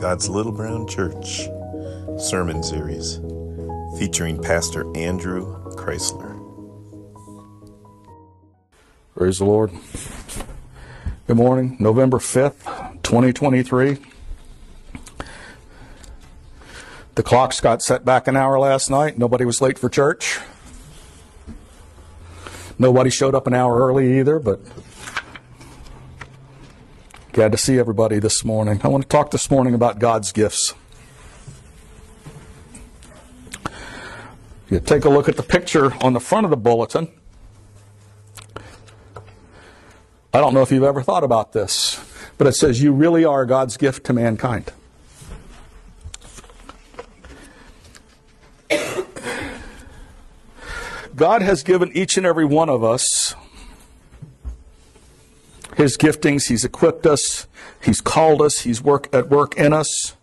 God's Little Brown Church sermon series featuring Pastor Andrew Chrysler. Praise the Lord. Good morning, November 5th, 2023. The clocks got set back an hour last night. Nobody was late for church. Nobody showed up an hour early either, but glad to see everybody this morning. I want to talk this morning about God's gifts. You take a look at the picture on the front of the bulletin. I don't know if you've ever thought about this, but it says, You really are God's gift to mankind. God has given each and every one of us his giftings. He's equipped us. He's called us. He's work at work in us,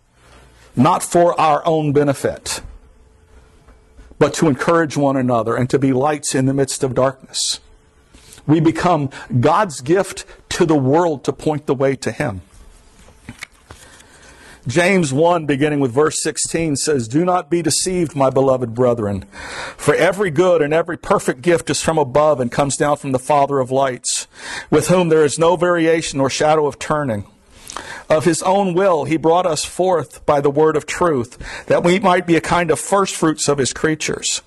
not for our own benefit, but to encourage one another and to be lights in the midst of darkness. We become God's gift to the world to point the way to Him. James 1, beginning with verse 16, says, Do not be deceived, my beloved brethren, for every good and every perfect gift is from above and comes down from the Father of lights, with whom there is no variation or shadow of turning. Of his own will, he brought us forth by the word of truth, that we might be a kind of firstfruits of his creatures.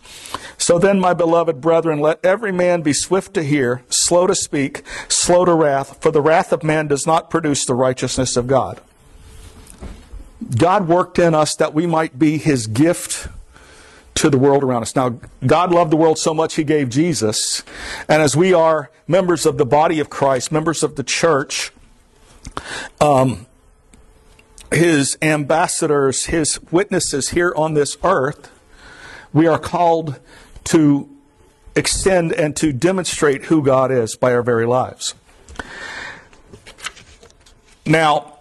So then, my beloved brethren, let every man be swift to hear, slow to speak, slow to wrath, for the wrath of man does not produce the righteousness of God. God worked in us that we might be his gift to the world around us. Now, God loved the world so much he gave Jesus. And as we are members of the body of Christ, members of the church, um, his ambassadors, his witnesses here on this earth, we are called to extend and to demonstrate who God is by our very lives. Now,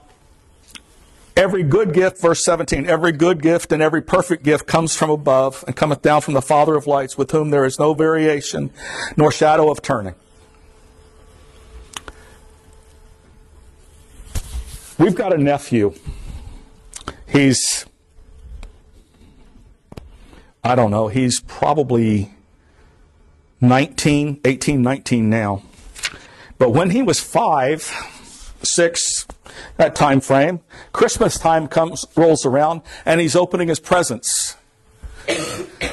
Every good gift, verse 17, every good gift and every perfect gift comes from above and cometh down from the Father of lights, with whom there is no variation nor shadow of turning. We've got a nephew. He's, I don't know, he's probably 19, 18, 19 now. But when he was five, six, that time frame. Christmas time comes rolls around, and he's opening his presents.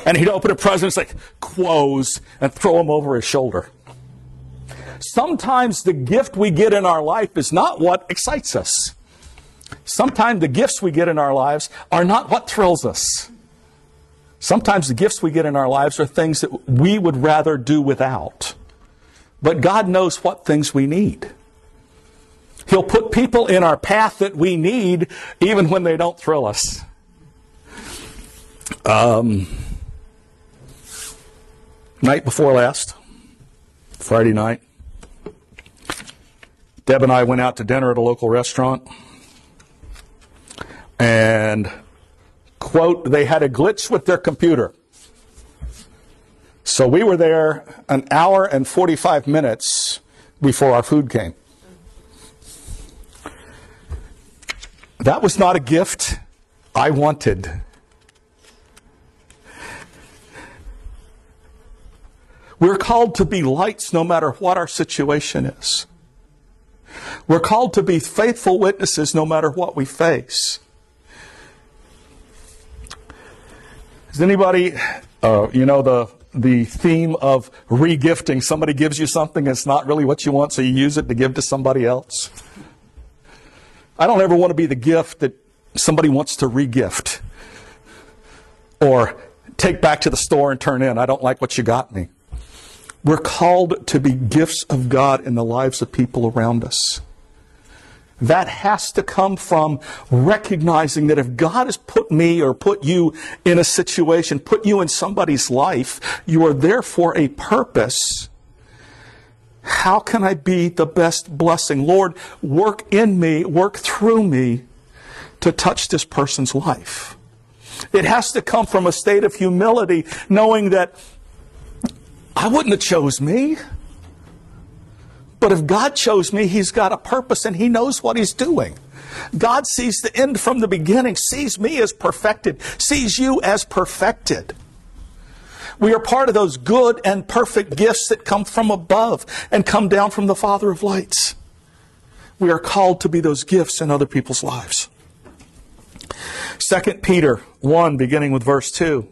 and he'd open a present, like quos, and throw them over his shoulder. Sometimes the gift we get in our life is not what excites us. Sometimes the gifts we get in our lives are not what thrills us. Sometimes the gifts we get in our lives are things that we would rather do without. But God knows what things we need. He'll put people in our path that we need even when they don't thrill us. Um, night before last, Friday night, Deb and I went out to dinner at a local restaurant. And, quote, they had a glitch with their computer. So we were there an hour and 45 minutes before our food came. That was not a gift I wanted. We're called to be lights no matter what our situation is. We're called to be faithful witnesses no matter what we face. Is anybody, uh, you know, the the theme of regifting? Somebody gives you something that's not really what you want, so you use it to give to somebody else. I don't ever want to be the gift that somebody wants to regift or take back to the store and turn in. I don't like what you got me. We're called to be gifts of God in the lives of people around us. That has to come from recognizing that if God has put me or put you in a situation, put you in somebody's life, you are there for a purpose. How can I be the best blessing? Lord, work in me, work through me to touch this person's life. It has to come from a state of humility, knowing that I wouldn't have chose me. But if God chose me, He's got a purpose and He knows what He's doing. God sees the end from the beginning, sees me as perfected, sees you as perfected. We are part of those good and perfect gifts that come from above and come down from the Father of lights. We are called to be those gifts in other people's lives. 2 Peter 1, beginning with verse 2.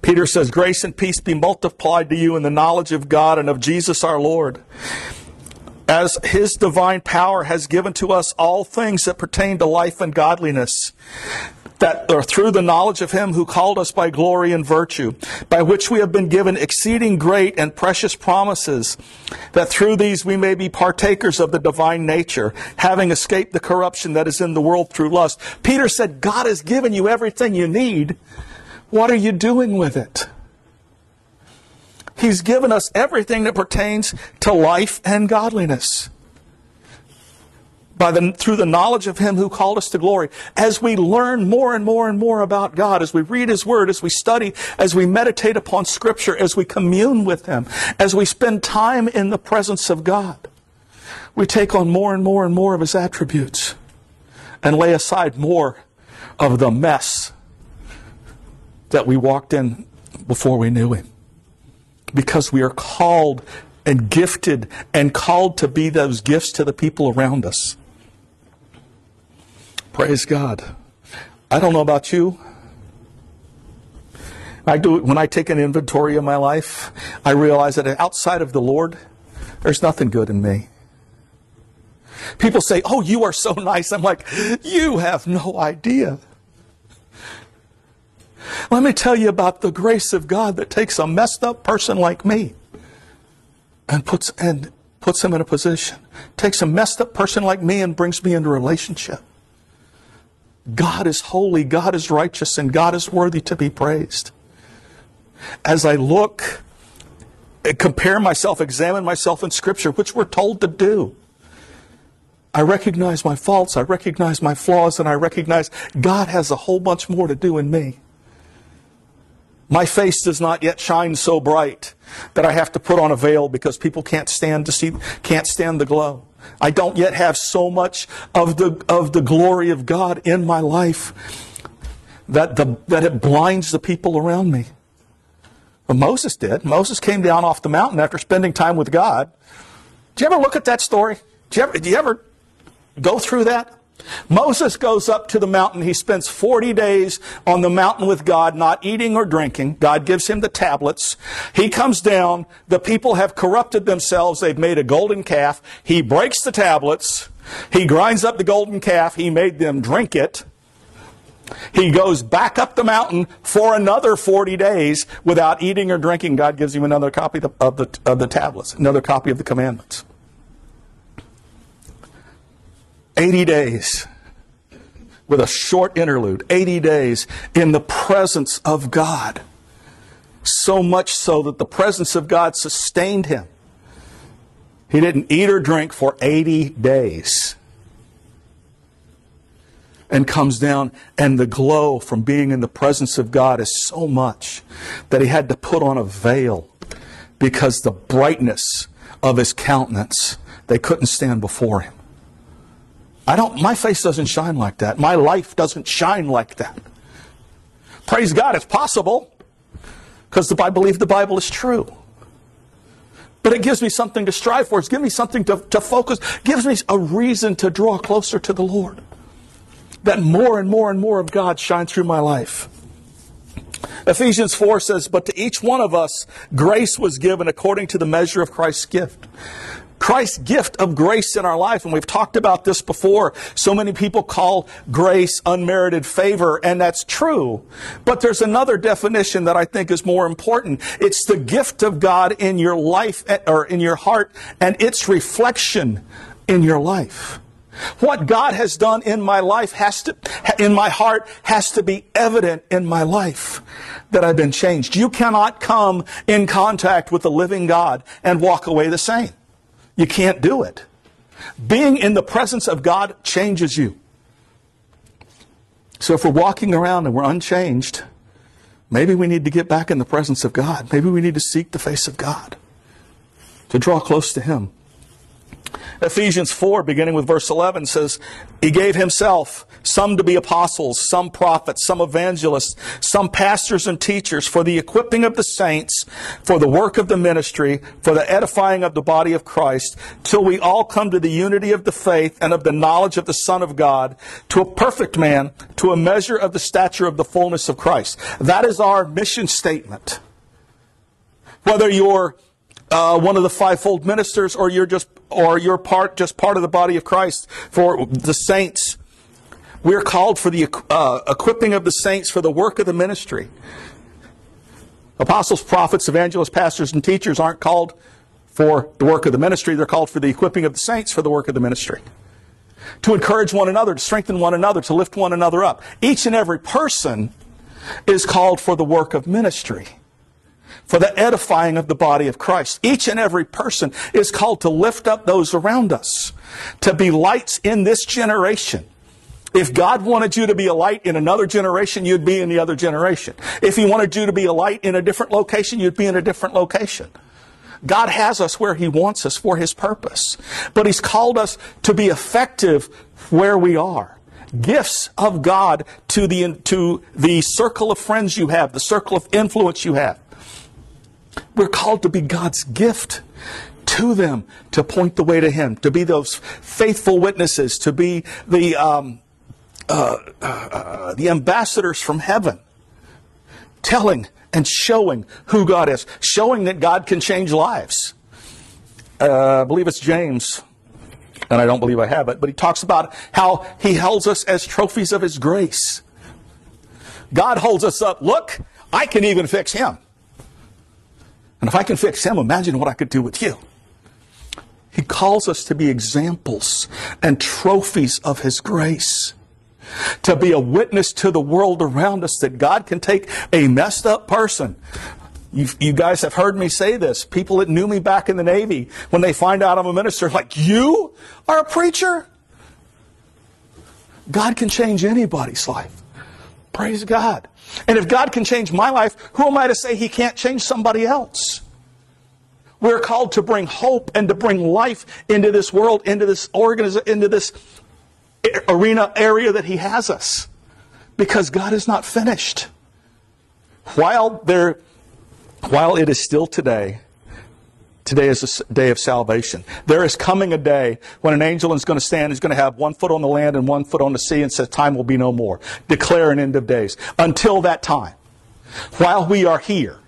Peter says, Grace and peace be multiplied to you in the knowledge of God and of Jesus our Lord as his divine power has given to us all things that pertain to life and godliness that are through the knowledge of him who called us by glory and virtue by which we have been given exceeding great and precious promises that through these we may be partakers of the divine nature having escaped the corruption that is in the world through lust. Peter said god has given you everything you need. What are you doing with it He's given us everything that pertains to life and godliness. By the, through the knowledge of Him who called us to glory. As we learn more and more and more about God, as we read His Word, as we study, as we meditate upon Scripture, as we commune with Him, as we spend time in the presence of God, we take on more and more and more of His attributes and lay aside more of the mess that we walked in before we knew Him because we are called and gifted and called to be those gifts to the people around us. Praise God. I don't know about you. I do when I take an inventory of my life, I realize that outside of the Lord, there's nothing good in me. People say, "Oh, you are so nice." I'm like, "You have no idea." Let me tell you about the grace of God that takes a messed up person like me and puts and puts him in a position. Takes a messed up person like me and brings me into relationship. God is holy, God is righteous, and God is worthy to be praised. As I look, compare myself, examine myself in Scripture, which we're told to do. I recognize my faults, I recognize my flaws, and I recognize God has a whole bunch more to do in me. My face does not yet shine so bright that I have to put on a veil because people can't stand to see, can't stand the glow. I don't yet have so much of the, of the glory of God in my life that, the, that it blinds the people around me. But Moses did. Moses came down off the mountain after spending time with God. Do you ever look at that story? Do you ever, do you ever go through that? Moses goes up to the mountain. He spends 40 days on the mountain with God, not eating or drinking. God gives him the tablets. He comes down. The people have corrupted themselves. They've made a golden calf. He breaks the tablets. He grinds up the golden calf. He made them drink it. He goes back up the mountain for another 40 days without eating or drinking. God gives him another copy of the, of the, of the tablets, another copy of the commandments. 80 days with a short interlude, 80 days in the presence of God. So much so that the presence of God sustained him. He didn't eat or drink for 80 days. And comes down, and the glow from being in the presence of God is so much that he had to put on a veil because the brightness of his countenance, they couldn't stand before him. I don't, my face doesn't shine like that. My life doesn't shine like that. Praise God, it's possible because I believe the Bible is true. But it gives me something to strive for. It gives me something to, to focus. It gives me a reason to draw closer to the Lord. That more and more and more of God shine through my life. Ephesians 4 says, But to each one of us grace was given according to the measure of Christ's gift. Christ's gift of grace in our life. And we've talked about this before. So many people call grace unmerited favor, and that's true. But there's another definition that I think is more important. It's the gift of God in your life eh, or in your heart and its reflection in your life. What God has done in my life has to, in my heart, has to be evident in my life that I've been changed. You cannot come in contact with the living God and walk away the same. You can't do it. Being in the presence of God changes you. So if we're walking around and we're unchanged, maybe we need to get back in the presence of God. Maybe we need to seek the face of God to draw close to Him. Ephesians 4, beginning with verse 11, says, He gave Himself some to be apostles, some prophets, some evangelists, some pastors and teachers for the equipping of the saints, for the work of the ministry, for the edifying of the body of Christ, till we all come to the unity of the faith and of the knowledge of the Son of God, to a perfect man, to a measure of the stature of the fullness of Christ. That is our mission statement. Whether you're uh, one of the fivefold ministers, or you're just, or you're part, just part of the body of Christ for the saints. We're called for the uh, equipping of the saints for the work of the ministry. Apostles, prophets, evangelists, pastors, and teachers aren't called for the work of the ministry. They're called for the equipping of the saints for the work of the ministry. To encourage one another, to strengthen one another, to lift one another up. Each and every person is called for the work of ministry for the edifying of the body of Christ. Each and every person is called to lift up those around us, to be lights in this generation. If God wanted you to be a light in another generation, you'd be in the other generation. If He wanted you to be a light in a different location, you'd be in a different location. God has us where He wants us for His purpose. But He's called us to be effective where we are. Gifts of God to the, to the circle of friends you have, the circle of influence you have. We're called to be God's gift to them to point the way to Him, to be those faithful witnesses, to be the um, uh, uh, the ambassadors from heaven, telling and showing who God is, showing that God can change lives. Uh, I believe it's James, and I don't believe I have it, but he talks about how He holds us as trophies of His grace. God holds us up. Look, I can even fix Him. And if I can fix him, imagine what I could do with you. He calls us to be examples and trophies of his grace. To be a witness to the world around us that God can take a messed up person. You, you, guys have heard me say this. People that knew me back in the Navy, when they find out I'm a minister, like, you are a preacher? God can change anybody's life. Praise God. And if God can change my life, who am I to say He can't change somebody else? We're called to bring hope and to bring life into this world, into this into this arena area that He has us. Because God is not finished. While there, while it is still today, Today is a day of salvation. There is coming a day when an angel is going to stand, is going to have one foot on the land and one foot on the sea and says, time will be no more. Declare an end of days. Until that time, while we are here,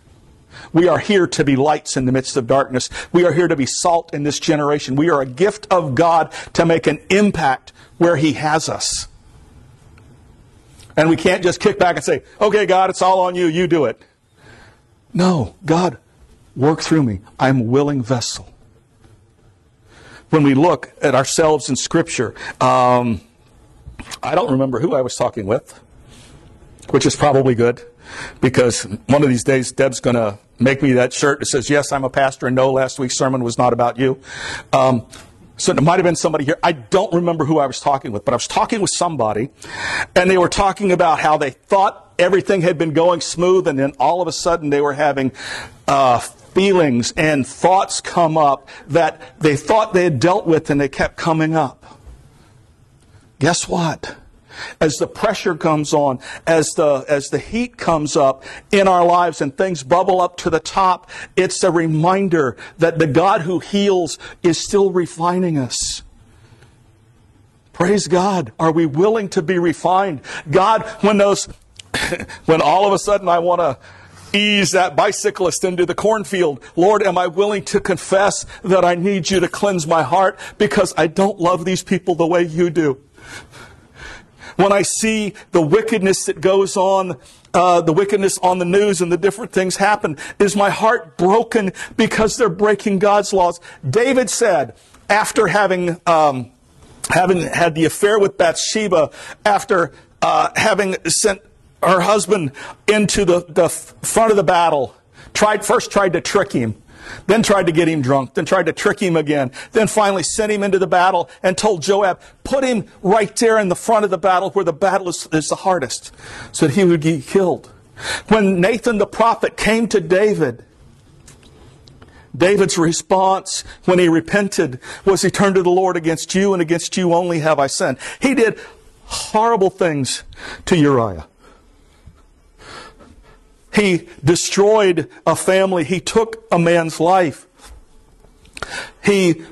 we are here to be lights in the midst of darkness. We are here to be salt in this generation. We are a gift of God to make an impact where He has us. And we can't just kick back and say, okay, God, it's all on you. You do it. No, God, Work through me. I'm a willing vessel. When we look at ourselves in Scripture, um, I don't remember who I was talking with, which is probably good because one of these days Deb's going to make me that shirt that says, Yes, I'm a pastor, and no, last week's sermon was not about you. Um, so it might have been somebody here. I don't remember who I was talking with, but I was talking with somebody, and they were talking about how they thought everything had been going smooth, and then all of a sudden they were having uh, feelings and thoughts come up that they thought they had dealt with and they kept coming up. Guess what? As the pressure comes on, as the, as the heat comes up in our lives and things bubble up to the top, it's a reminder that the God who heals is still refining us. Praise God. Are we willing to be refined? God, when those, when all of a sudden I want to ease that bicyclist into the cornfield. Lord, am I willing to confess that I need you to cleanse my heart because I don't love these people the way you do? When I see the wickedness that goes on, uh, the wickedness on the news and the different things happen, is my heart broken because they're breaking God's laws? David said, after having um, having had the affair with Bathsheba, after uh, having sent her husband into the, the front of the battle. Tried first tried to trick him, then tried to get him drunk, then tried to trick him again, then finally sent him into the battle and told Joab, put him right there in the front of the battle where the battle is, is the hardest, so that he would be killed. When Nathan the prophet came to David David's response when he repented was he turned to the Lord against you and against you only have I sinned. He did horrible things to Uriah. He destroyed a family. He took a man's life. He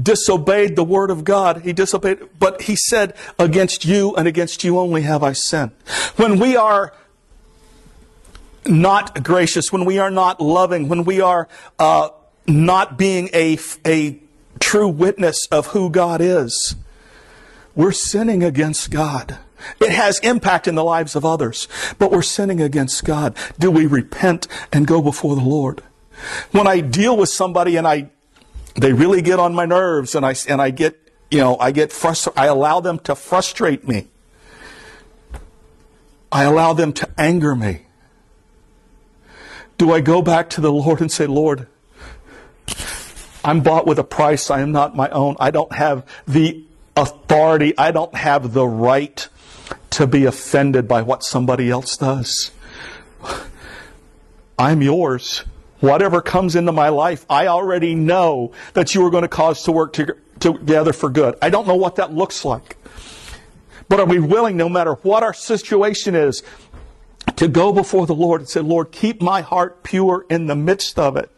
disobeyed the word of God. He disobeyed, but he said, against you and against you only have I sinned. When we are not gracious, when we are not loving, when we are uh, not being a, a true witness of who God is, we're sinning against God. It has impact in the lives of others, but we're sinning against God. Do we repent and go before the Lord? When I deal with somebody and I, they really get on my nerves and I, and I get, you know, I get frustrated, I allow them to frustrate me. I allow them to anger me. Do I go back to the Lord and say, Lord, I'm bought with a price. I am not my own. I don't have the authority. I don't have the right to be offended by what somebody else does. I'm yours. Whatever comes into my life, I already know that you are going to cause to work to, together for good. I don't know what that looks like. But are we willing, no matter what our situation is, to go before the Lord and say, Lord, keep my heart pure in the midst of it?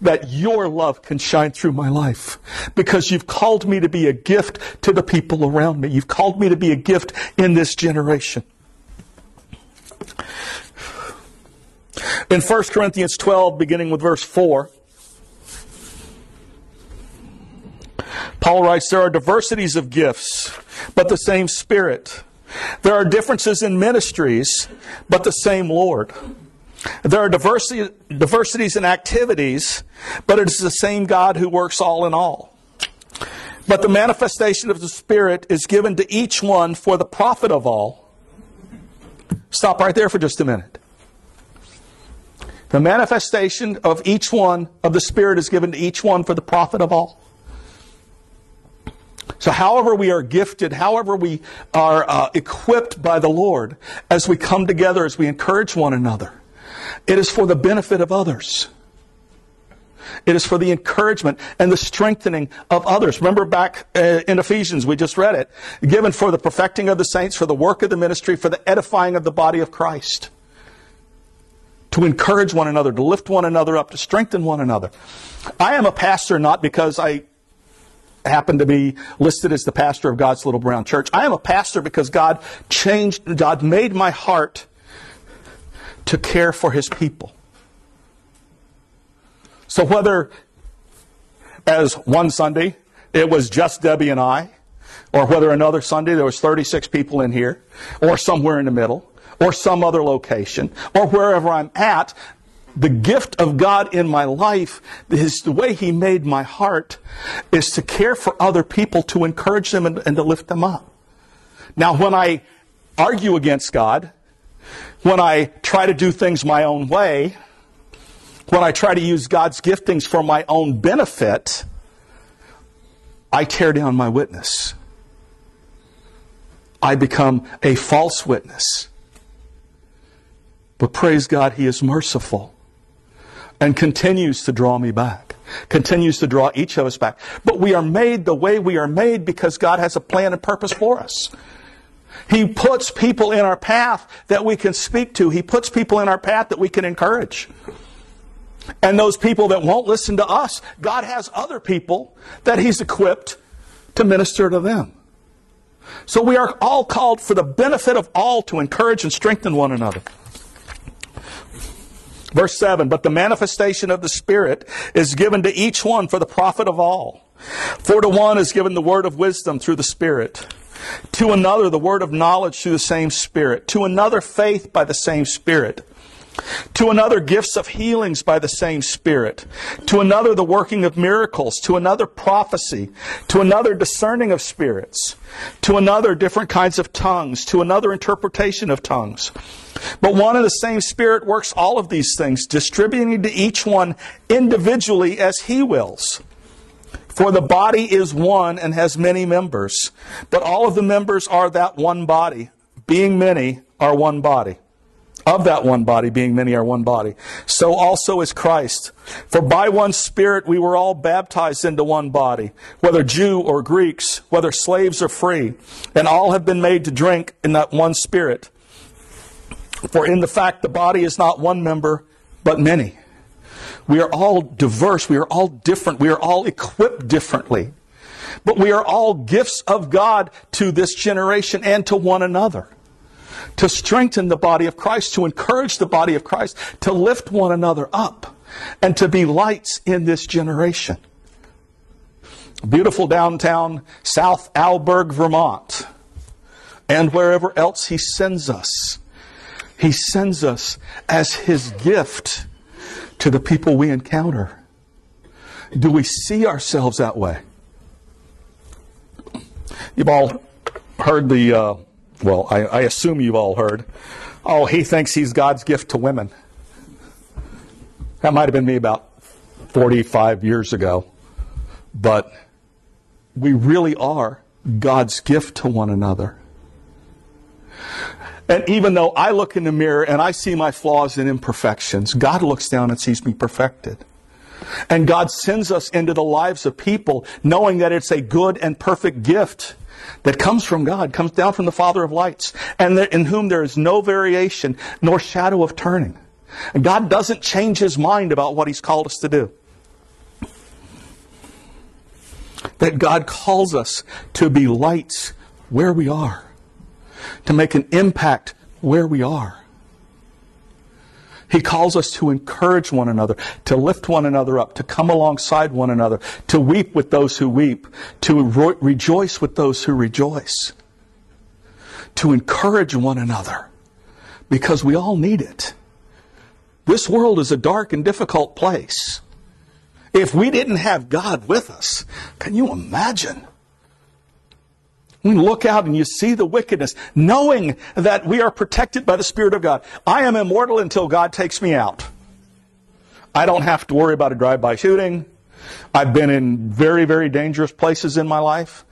That your love can shine through my life because you've called me to be a gift to the people around me. You've called me to be a gift in this generation. In 1 Corinthians 12, beginning with verse 4, Paul writes, There are diversities of gifts, but the same Spirit. There are differences in ministries, but the same Lord. There are diversity, diversities in activities, but it is the same God who works all in all. But the manifestation of the Spirit is given to each one for the profit of all. Stop right there for just a minute. The manifestation of each one of the Spirit is given to each one for the profit of all. So, however we are gifted, however we are uh, equipped by the Lord, as we come together, as we encourage one another, it is for the benefit of others. It is for the encouragement and the strengthening of others. Remember back uh, in Ephesians, we just read it. Given for the perfecting of the saints, for the work of the ministry, for the edifying of the body of Christ. To encourage one another, to lift one another up, to strengthen one another. I am a pastor not because I happen to be listed as the pastor of God's Little Brown Church. I am a pastor because God changed, God made my heart to care for his people. So whether as one Sunday it was just Debbie and I, or whether another Sunday there was 36 people in here, or somewhere in the middle, or some other location, or wherever I'm at, the gift of God in my life is the way He made my heart is to care for other people, to encourage them and, and to lift them up. Now, when I argue against God, when I try to do things my own way, when I try to use God's giftings for my own benefit, I tear down my witness. I become a false witness. But praise God, He is merciful and continues to draw me back, continues to draw each of us back. But we are made the way we are made because God has a plan and purpose for us. He puts people in our path that we can speak to. He puts people in our path that we can encourage. And those people that won't listen to us, God has other people that He's equipped to minister to them. So we are all called for the benefit of all to encourage and strengthen one another. Verse 7 But the manifestation of the Spirit is given to each one for the profit of all. For to one is given the word of wisdom through the Spirit to another, the word of knowledge through the same Spirit. To another, faith by the same Spirit. To another, gifts of healings by the same Spirit. To another, the working of miracles. To another, prophecy. To another, discerning of spirits. To another, different kinds of tongues. To another, interpretation of tongues. But one and the same Spirit works all of these things, distributing to each one individually as He wills. For the body is one and has many members, but all of the members are that one body. Being many are one body. of that one body, being many are one body. So also is Christ. For by one Spirit we were all baptized into one body, whether Jew or Greeks, whether slaves or free, and all have been made to drink in that one Spirit. For in the fact the body is not one member, but many. We are all diverse. We are all different. We are all equipped differently. But we are all gifts of God to this generation and to one another to strengthen the body of Christ, to encourage the body of Christ, to lift one another up, and to be lights in this generation. Beautiful downtown South Alburgh, Vermont, and wherever else He sends us. He sends us as His gift to the people we encounter. Do we see ourselves that way? You've all heard the uh, well, I, I assume you've all heard, oh, he thinks he's God's gift to women. That might have been me about 45 years ago. But we really are God's gift to one another. And even though I look in the mirror and I see my flaws and imperfections, God looks down and sees me perfected. And God sends us into the lives of people knowing that it's a good and perfect gift that comes from God, comes down from the Father of lights, and in whom there is no variation nor shadow of turning. And God doesn't change his mind about what he's called us to do. That God calls us to be lights where we are, to make an impact where we are. He calls us to encourage one another, to lift one another up, to come alongside one another, to weep with those who weep, to rejoice with those who rejoice, to encourage one another, because we all need it. This world is a dark and difficult place. If we didn't have God with us, can you imagine? You look out and you see the wickedness, knowing that we are protected by the Spirit of God. I am immortal until God takes me out. I don't have to worry about a drive-by shooting. I've been in very, very dangerous places in my life.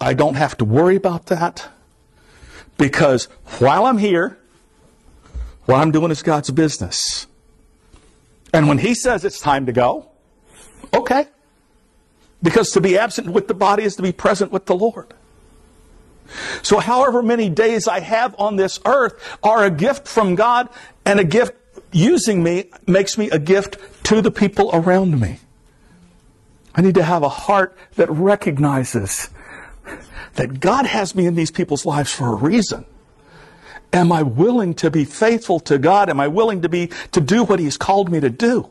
I don't have to worry about that because while I'm here, what I'm doing is God's business. And when He says it's time to go, okay. Because to be absent with the body is to be present with the Lord. So, however many days I have on this earth are a gift from God, and a gift using me makes me a gift to the people around me. I need to have a heart that recognizes that God has me in these people's lives for a reason. Am I willing to be faithful to God? Am I willing to be to do what He's called me to do?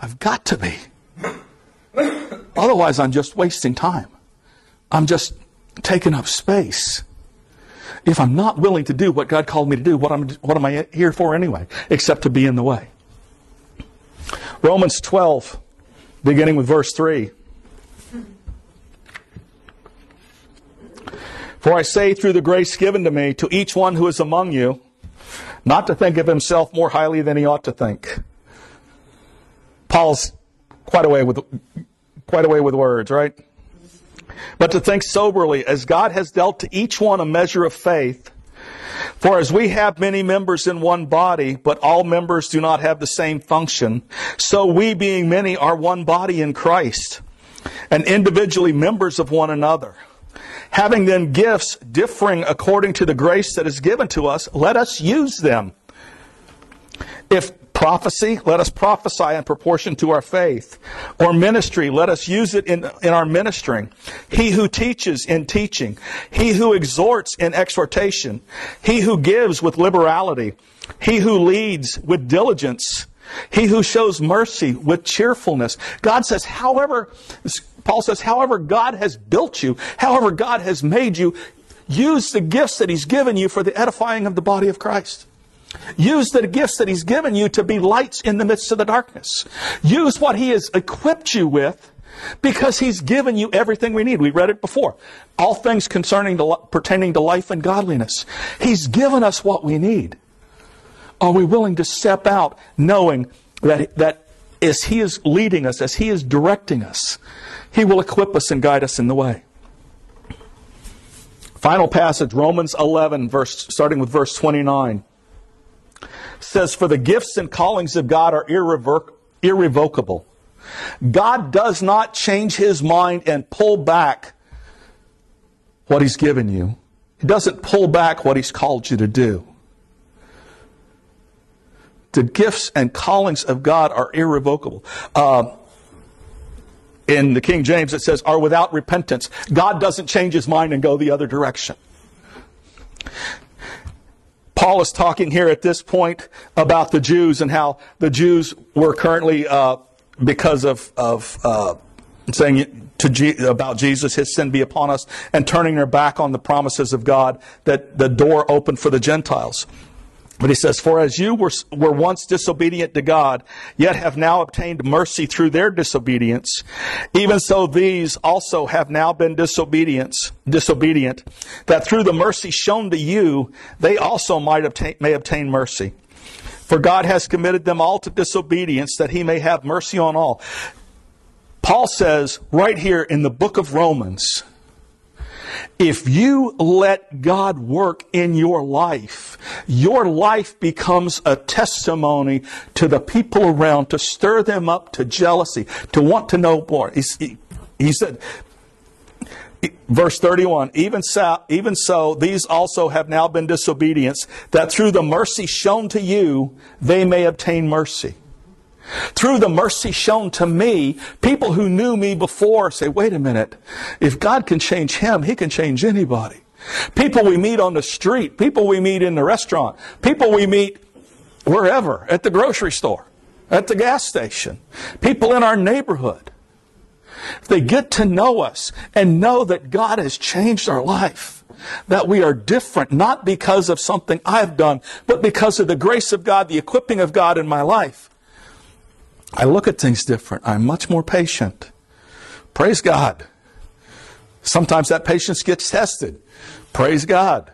I've got to be. Otherwise, I'm just wasting time. I'm just taking up space. If I'm not willing to do what God called me to do, what, am what am I here for anyway? Except to be in the way. Romans 12, beginning with verse 3. For I say through the grace given to me to each one who is among you, not to think of himself more highly than he ought to think. Paul's quite away with quite away with words, right? But to think soberly, as God has dealt to each one a measure of faith. For as we have many members in one body, but all members do not have the same function, so we being many are one body in Christ, and individually members of one another. Having then gifts differing according to the grace that is given to us, let us use them. If Prophecy, let us prophesy in proportion to our faith. Or ministry, let us use it in, in our ministering. He who teaches in teaching. He who exhorts in exhortation. He who gives with liberality. He who leads with diligence. He who shows mercy with cheerfulness. God says, however, Paul says, however God has built you, however God has made you, use the gifts that He's given you for the edifying of the body of Christ. Use the gifts that He's given you to be lights in the midst of the darkness. Use what He has equipped you with because He's given you everything we need. We read it before. All things concerning the, pertaining to life and godliness. He's given us what we need. Are we willing to step out knowing that, that as He is leading us, as He is directing us, He will equip us and guide us in the way? Final passage, Romans 11, verse, starting with verse 29, says, For the gifts and callings of God are irrevoc- irrevocable. God does not change his mind and pull back what he's given you. He doesn't pull back what he's called you to do. The gifts and callings of God are irrevocable. Uh, in the King James, it says, are without repentance. God doesn't change his mind and go the other direction. Paul is talking here at this point about the Jews and how the Jews were currently, uh, because of, of uh, saying to about Jesus, his sin be upon us, and turning their back on the promises of God, that the door opened for the Gentiles. But he says, For as you were, were once disobedient to God, yet have now obtained mercy through their disobedience, even so these also have now been disobedience, disobedient, that through the mercy shown to you, they also might obtain, may obtain mercy. For God has committed them all to disobedience, that he may have mercy on all. Paul says right here in the book of Romans, if you let God work in your life, your life becomes a testimony to the people around to stir them up to jealousy, to want to know more. He, he said, verse 31 even so, even so these also have now been disobedience that through the mercy shown to you they may obtain mercy through the mercy shown to me, people who knew me before say, wait a minute, if God can change him, he can change anybody. People we meet on the street, people we meet in the restaurant, people we meet wherever, at the grocery store, at the gas station, people in our neighborhood. If they get to know us and know that God has changed our life, that we are different, not because of something I've done, but because of the grace of God, the equipping of God in my life, I look at things different. I'm much more patient. Praise God. Sometimes that patience gets tested. Praise God.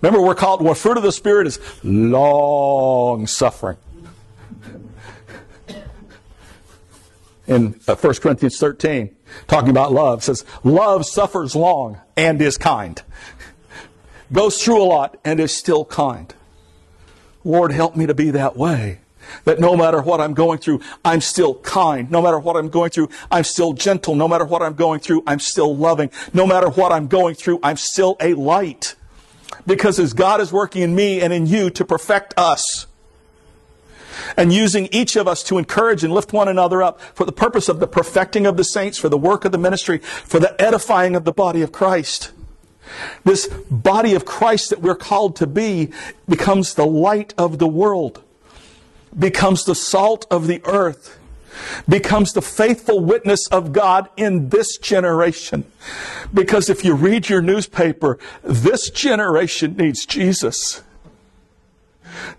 Remember, we're called, what fruit of the Spirit is long suffering. In uh, 1 Corinthians 13, talking about love, says, Love suffers long and is kind. Goes through a lot and is still kind. Lord, help me to be that way. That no matter what I'm going through, I'm still kind. No matter what I'm going through, I'm still gentle. No matter what I'm going through, I'm still loving. No matter what I'm going through, I'm still a light. Because as God is working in me and in you to perfect us, and using each of us to encourage and lift one another up for the purpose of the perfecting of the saints, for the work of the ministry, for the edifying of the body of Christ. This body of Christ that we're called to be becomes the light of the world becomes the salt of the earth, becomes the faithful witness of God in this generation. Because if you read your newspaper, this generation needs Jesus.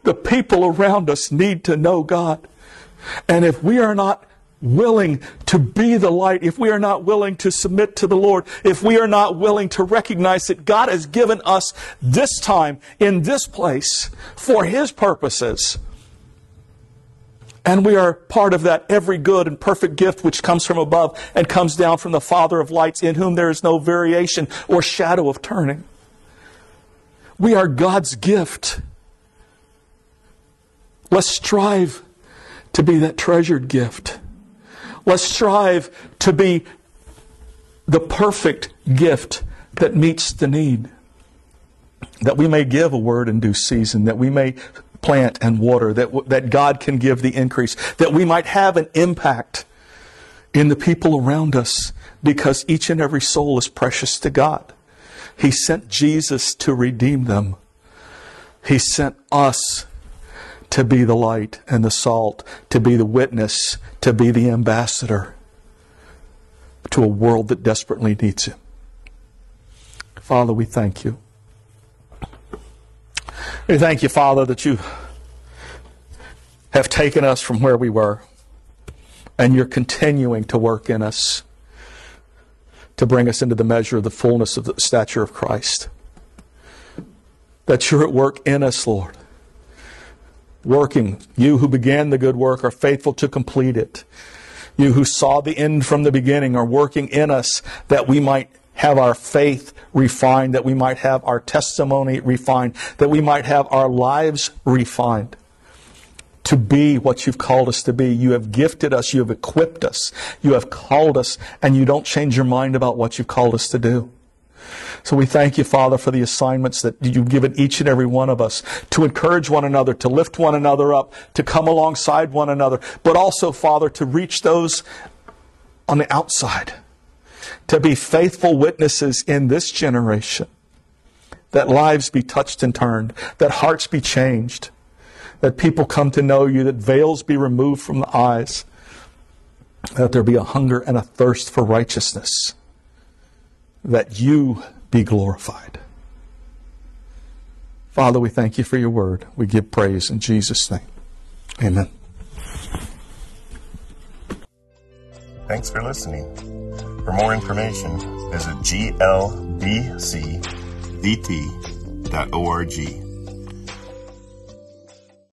The people around us need to know God. And if we are not willing to be the light, if we are not willing to submit to the Lord, if we are not willing to recognize that God has given us this time in this place for His purposes, and we are part of that every good and perfect gift which comes from above and comes down from the Father of lights, in whom there is no variation or shadow of turning. We are God's gift. Let's strive to be that treasured gift. Let's strive to be the perfect gift that meets the need. That we may give a word in due season, that we may plant and water, that, that God can give the increase, that we might have an impact in the people around us because each and every soul is precious to God. He sent Jesus to redeem them. He sent us to be the light and the salt, to be the witness, to be the ambassador to a world that desperately needs Him. Father, we thank you. We thank you, Father, that you have taken us from where we were and you're continuing to work in us to bring us into the measure of the fullness of the stature of Christ. That you're at work in us, Lord. Working. You who began the good work are faithful to complete it. You who saw the end from the beginning are working in us that we might have our faith refined, that we might have our testimony refined, that we might have our lives refined to be what you've called us to be. You have gifted us, you have equipped us, you have called us, and you don't change your mind about what you've called us to do. So we thank you, Father, for the assignments that you've given each and every one of us to encourage one another, to lift one another up, to come alongside one another, but also, Father, to reach those on the outside, to be faithful witnesses in this generation, that lives be touched and turned, that hearts be changed, that people come to know you, that veils be removed from the eyes, that there be a hunger and a thirst for righteousness, that you be glorified. Father, we thank you for your word. We give praise in Jesus' name. Amen. Thanks for listening. For more information, visit glbcvt.org.